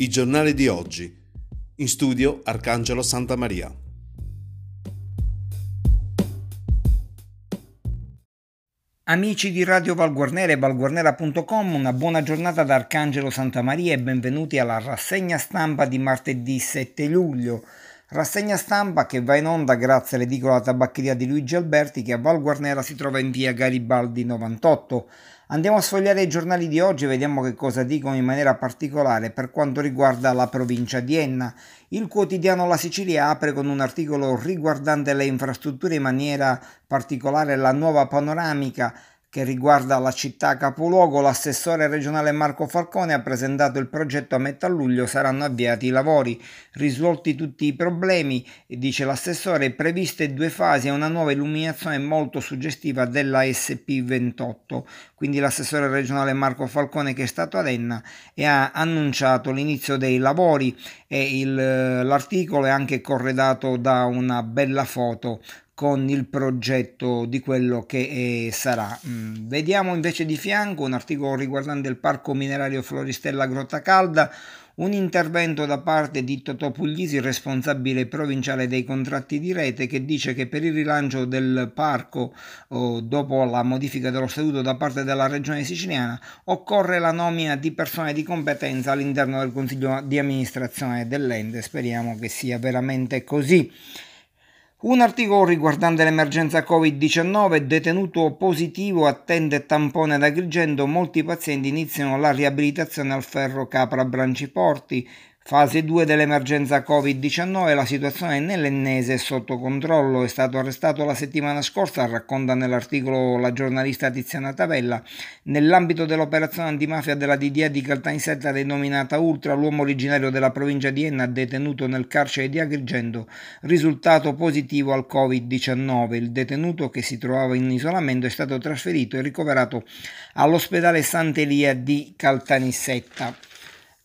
I giornali di oggi. In studio Arcangelo Santa Maria. Amici di Radio Valguarnera e valguarnera.com, una buona giornata da Arcangelo Santa Maria e benvenuti alla rassegna stampa di martedì 7 luglio. Rassegna stampa che va in onda grazie all'edicola tabaccheria di Luigi Alberti che a Val Guarnera si trova in via Garibaldi 98. Andiamo a sfogliare i giornali di oggi e vediamo che cosa dicono in maniera particolare per quanto riguarda la provincia di Enna. Il quotidiano La Sicilia apre con un articolo riguardante le infrastrutture in maniera particolare la nuova panoramica che riguarda la città capoluogo, l'assessore regionale Marco Falcone ha presentato il progetto a metà luglio, saranno avviati i lavori, risolti tutti i problemi, dice l'assessore, previste due fasi e una nuova illuminazione molto suggestiva della SP28. Quindi l'assessore regionale Marco Falcone che è stato ad Enna e ha annunciato l'inizio dei lavori e il, l'articolo è anche corredato da una bella foto con il progetto di quello che eh, sarà. Mm, vediamo invece di fianco un articolo riguardante il parco minerario Floristella Grotta Calda, un intervento da parte di Totò Puglisi, responsabile provinciale dei contratti di rete, che dice che per il rilancio del parco, dopo la modifica dello statuto da parte della regione siciliana, occorre la nomina di persone di competenza all'interno del consiglio di amministrazione dell'ente. Speriamo che sia veramente così. Un articolo riguardante l'emergenza Covid-19, detenuto positivo attende tampone ad Agrigento, molti pazienti iniziano la riabilitazione al ferro Capra Branciporti. Fase 2 dell'emergenza Covid-19, la situazione nell'ennese è sotto controllo. È stato arrestato la settimana scorsa, racconta nell'articolo la giornalista Tiziana Tavella, nell'ambito dell'operazione antimafia della DDA di Caltanissetta denominata Ultra, l'uomo originario della provincia di Enna detenuto nel carcere di Agrigento, risultato positivo al Covid-19. Il detenuto che si trovava in isolamento è stato trasferito e ricoverato all'ospedale Sant'Elia di Caltanissetta.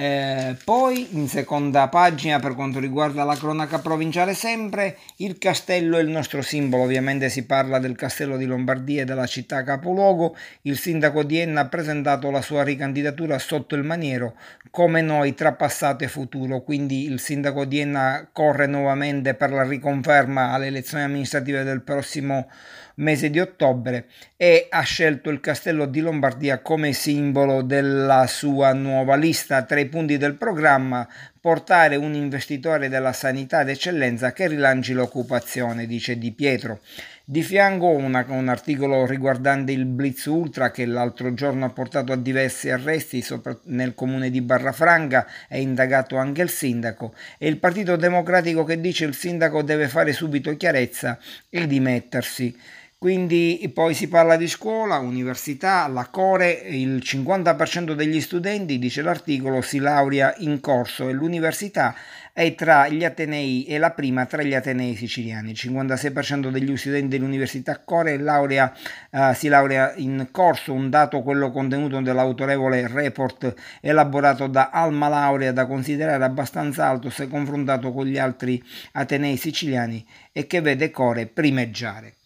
Eh, poi in seconda pagina per quanto riguarda la cronaca provinciale sempre il castello è il nostro simbolo. Ovviamente si parla del castello di Lombardia e della città capoluogo. Il sindaco di Enna ha presentato la sua ricandidatura sotto il maniero come noi tra passato e futuro quindi il sindaco di Enna corre nuovamente per la riconferma alle elezioni amministrative del prossimo mese di ottobre e ha scelto il castello di Lombardia come simbolo della sua nuova lista. Tra i punti del programma portare un investitore della sanità d'eccellenza che rilanci l'occupazione, dice Di Pietro. Di fianco una, un articolo riguardante il Blitz Ultra che l'altro giorno ha portato a diversi arresti nel comune di Barrafranca, è indagato anche il sindaco e il Partito Democratico che dice il sindaco deve fare subito chiarezza e dimettersi. Quindi poi si parla di scuola, università, la Core, il 50% degli studenti, dice l'articolo, si laurea in corso e l'università è tra gli Atenei, è la prima tra gli Atenei siciliani. Il 56% degli studenti dell'università Core laurea, uh, si laurea in corso, un dato quello contenuto nell'autorevole report elaborato da Alma Laurea da considerare abbastanza alto se confrontato con gli altri Atenei siciliani e che vede Core primeggiare.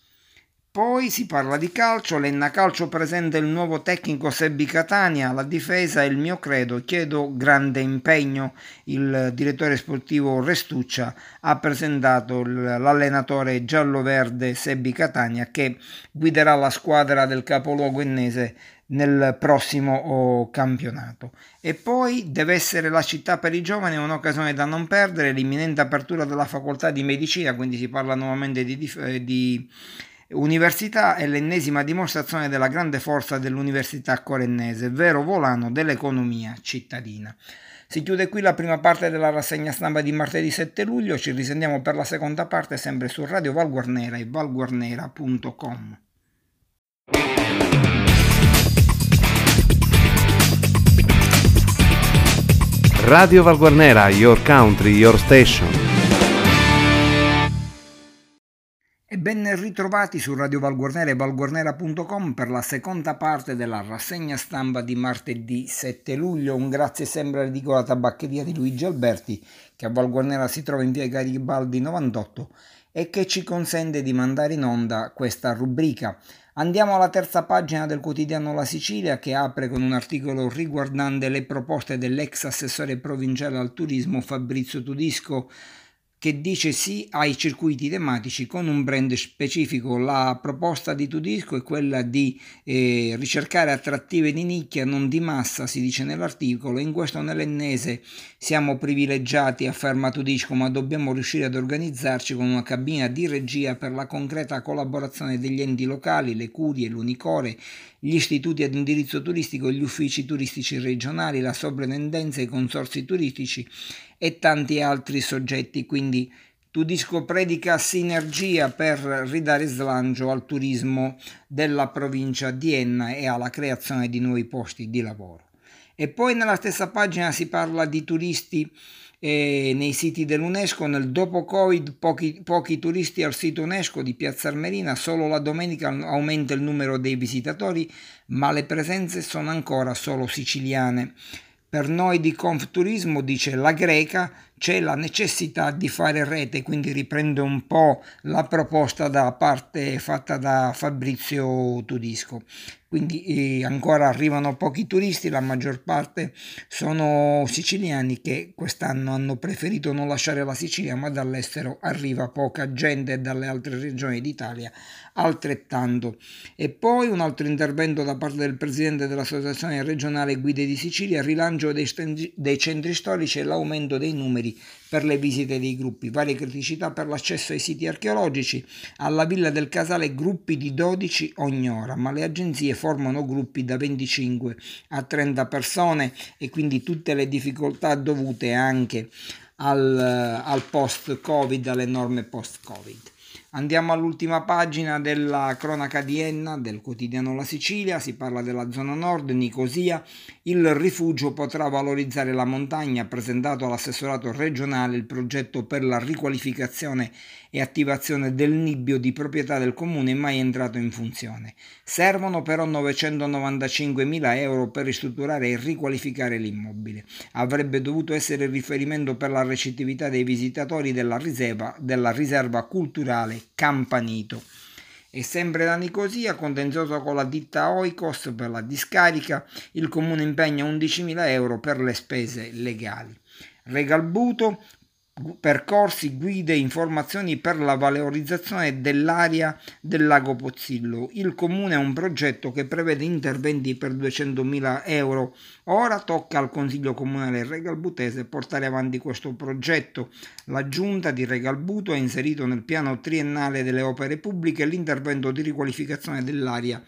Poi si parla di calcio, l'Enna Calcio presenta il nuovo tecnico Sebbi Catania, la difesa è il mio credo, chiedo grande impegno. Il direttore sportivo Restuccia ha presentato l'allenatore giallo-verde Sebbi Catania che guiderà la squadra del capoluogo ennese nel prossimo oh, campionato. E poi deve essere la città per i giovani un'occasione da non perdere, l'imminente apertura della facoltà di medicina, quindi si parla nuovamente di, di Università è l'ennesima dimostrazione della grande forza dell'università corennese, vero volano dell'economia cittadina. Si chiude qui la prima parte della rassegna stampa di martedì 7 luglio, ci risentiamo per la seconda parte sempre su Radio Valguarnera e valguarnera.com. Radio Valguarnera, your country, your station. E ben ritrovati su Radio Valguarnera e valguarnera.com per la seconda parte della rassegna stampa di martedì 7 luglio. Un grazie sempre all'edicola tabaccheria di Luigi Alberti che a Valguarnera si trova in via Garibaldi 98 e che ci consente di mandare in onda questa rubrica. Andiamo alla terza pagina del quotidiano La Sicilia che apre con un articolo riguardante le proposte dell'ex assessore provinciale al turismo Fabrizio Tudisco che dice sì ai circuiti tematici con un brand specifico. La proposta di Tudisco è quella di eh, ricercare attrattive di nicchia, non di massa, si dice nell'articolo. In questo nell'ennese siamo privilegiati, afferma Tudisco, ma dobbiamo riuscire ad organizzarci con una cabina di regia per la concreta collaborazione degli enti locali, le curie, l'unicore, gli istituti ad indirizzo turistico, gli uffici turistici regionali, la sovrintendenza, i consorsi turistici e tanti altri soggetti. Quindi Tudisco predica sinergia per ridare slancio al turismo della provincia di Enna e alla creazione di nuovi posti di lavoro. E poi nella stessa pagina si parla di turisti eh, nei siti dell'UNESCO. Nel dopo Covid pochi, pochi turisti al sito UNESCO di Piazza Armerina, solo la domenica aumenta il numero dei visitatori, ma le presenze sono ancora solo siciliane. Per noi di Confturismo, dice la greca, c'è la necessità di fare rete, quindi riprende un po' la proposta da parte fatta da Fabrizio Tudisco quindi eh, ancora arrivano pochi turisti, la maggior parte sono siciliani che quest'anno hanno preferito non lasciare la Sicilia, ma dall'estero arriva poca gente dalle altre regioni d'Italia altrettanto. E poi un altro intervento da parte del presidente dell'Associazione regionale Guide di Sicilia, il rilancio dei, dei centri storici e l'aumento dei numeri per le visite dei gruppi, varie criticità per l'accesso ai siti archeologici, alla Villa del Casale gruppi di 12 ogni ora, ma le agenzie formano gruppi da 25 a 30 persone e quindi tutte le difficoltà dovute anche al, al post-Covid, alle norme post-Covid. Andiamo all'ultima pagina della cronaca di Enna del quotidiano La Sicilia, si parla della zona nord, Nicosia. Il rifugio potrà valorizzare la montagna, presentato all'assessorato regionale il progetto per la riqualificazione e attivazione del nibbio di proprietà del comune mai entrato in funzione. Servono però 995.000 euro per ristrutturare e riqualificare l'immobile. Avrebbe dovuto essere il riferimento per la recettività dei visitatori della riserva, della riserva culturale Campanito. E sempre da Nicosia, contenzioso con la ditta Oikos per la discarica, il comune impegna 11.000 euro per le spese legali. Regalbuto percorsi, guide, informazioni per la valorizzazione dell'area del lago Pozzillo. Il comune ha un progetto che prevede interventi per 200.000 euro. Ora tocca al Consiglio Comunale Regalbutese portare avanti questo progetto. La giunta di Regalbuto ha inserito nel piano triennale delle opere pubbliche l'intervento di riqualificazione dell'area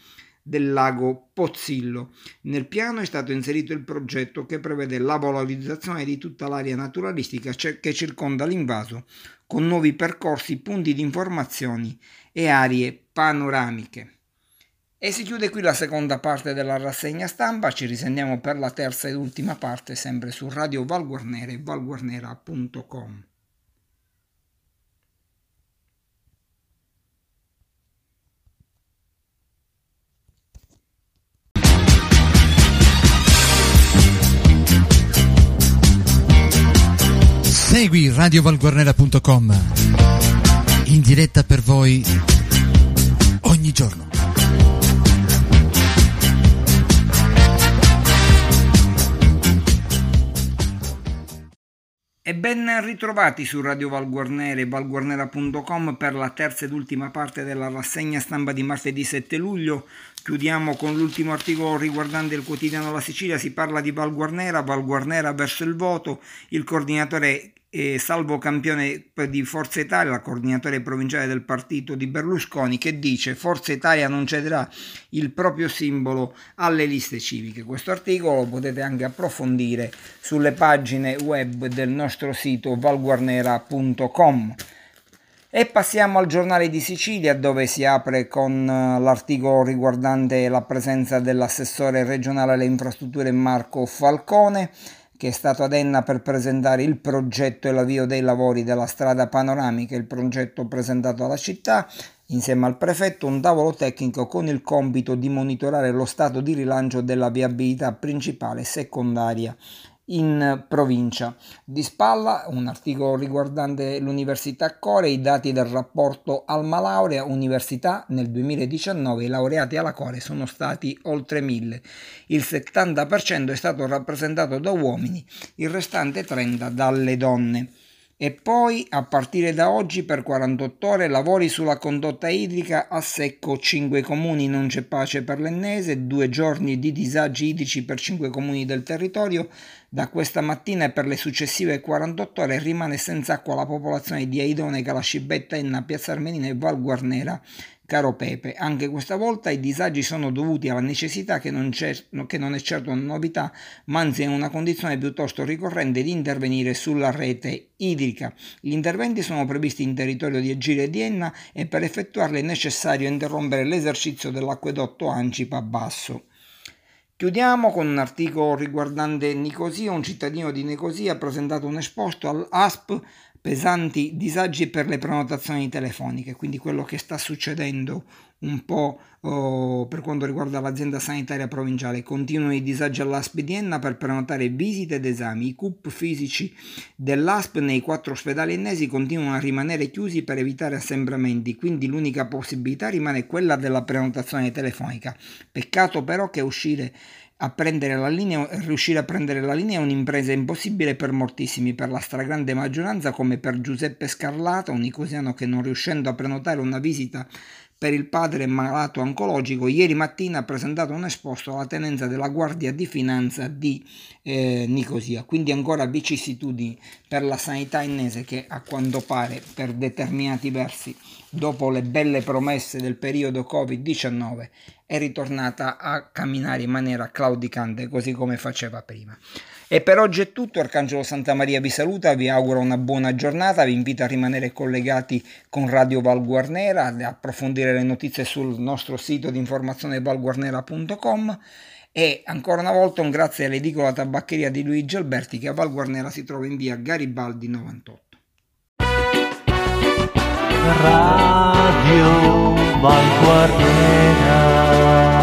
del lago Pozzillo. Nel piano è stato inserito il progetto che prevede la valorizzazione di tutta l'area naturalistica che circonda l'invaso, con nuovi percorsi, punti di informazioni e aree panoramiche. E si chiude qui la seconda parte della rassegna stampa, ci risentiamo per la terza ed ultima parte sempre su Radio Valguarnera e valguarnera.com. Segui radiovalguarnera.com in diretta per voi ogni giorno. E ben ritrovati su Radio Valguarnera e valguarnera.com per la terza ed ultima parte della rassegna stampa di martedì 7 luglio. Chiudiamo con l'ultimo articolo riguardante il quotidiano La Sicilia, si parla di Valguarnera, Valguarnera verso il voto, il coordinatore eh, Salvo Campione di Forza Italia, coordinatore provinciale del partito di Berlusconi, che dice Forza Italia non cederà il proprio simbolo alle liste civiche. Questo articolo lo potete anche approfondire sulle pagine web del nostro sito valguarnera.com. E passiamo al giornale di Sicilia dove si apre con eh, l'articolo riguardante la presenza dell'assessore regionale alle infrastrutture Marco Falcone che è stato ad Enna per presentare il progetto e l'avvio dei lavori della strada panoramica, il progetto presentato alla città, insieme al prefetto, un tavolo tecnico con il compito di monitorare lo stato di rilancio della viabilità principale e secondaria in provincia. Di spalla un articolo riguardante l'Università Core, i dati del rapporto Alma Laurea Università nel 2019 i laureati alla Core sono stati oltre 1000. Il 70% è stato rappresentato da uomini, il restante 30% dalle donne. E poi, a partire da oggi, per 48 ore, lavori sulla condotta idrica a secco 5 comuni, non c'è pace per l'ennese, due giorni di disagi idrici per 5 comuni del territorio. Da questa mattina e per le successive 48 ore rimane senza acqua la popolazione di Aidone, Calascibetta, Enna, Piazza Armenina e Val Guarnera. Caro Pepe, anche questa volta i disagi sono dovuti alla necessità che non, che non, è certo una novità, ma anzi è una condizione piuttosto ricorrente di intervenire sulla rete idrica. Gli interventi sono previsti in territorio di Egire e di Enna e per effettuarli è necessario interrompere l'esercizio dell'acquedotto Ancipa Basso. Chiudiamo con un articolo riguardante Nicosia. Un cittadino di Nicosia ha presentato un esposto all'ASP pesanti disagi per le prenotazioni telefoniche, quindi quello che sta succedendo un po' oh, per quanto riguarda l'azienda sanitaria provinciale. Continuano i disagi all'ASP di Enna per prenotare visite ed esami. I CUP fisici dell'ASP nei quattro ospedali ennesi continuano a rimanere chiusi per evitare assembramenti, quindi l'unica possibilità rimane quella della prenotazione telefonica. Peccato però che uscire a prendere la linea, riuscire a prendere la linea è un'impresa impossibile per moltissimi, per la stragrande maggioranza come per Giuseppe Scarlata, un nicosiano che non riuscendo a prenotare una visita per il padre malato oncologico, ieri mattina ha presentato un esposto alla tenenza della Guardia di Finanza di eh, Nicosia. Quindi ancora vicissitudini per la sanità innese che a quanto pare per determinati versi, dopo le belle promesse del periodo Covid-19, è ritornata a camminare in maniera claudicante così come faceva prima. E per oggi è tutto, Arcangelo Santa Maria vi saluta, vi auguro una buona giornata, vi invito a rimanere collegati con Radio Val Guarnera, ad approfondire le notizie sul nostro sito di informazione valguarnera.com e ancora una volta un grazie all'edicola tabaccheria di Luigi Alberti che a Val Guarnera si trova in via Garibaldi 98. Radio Val Guarnera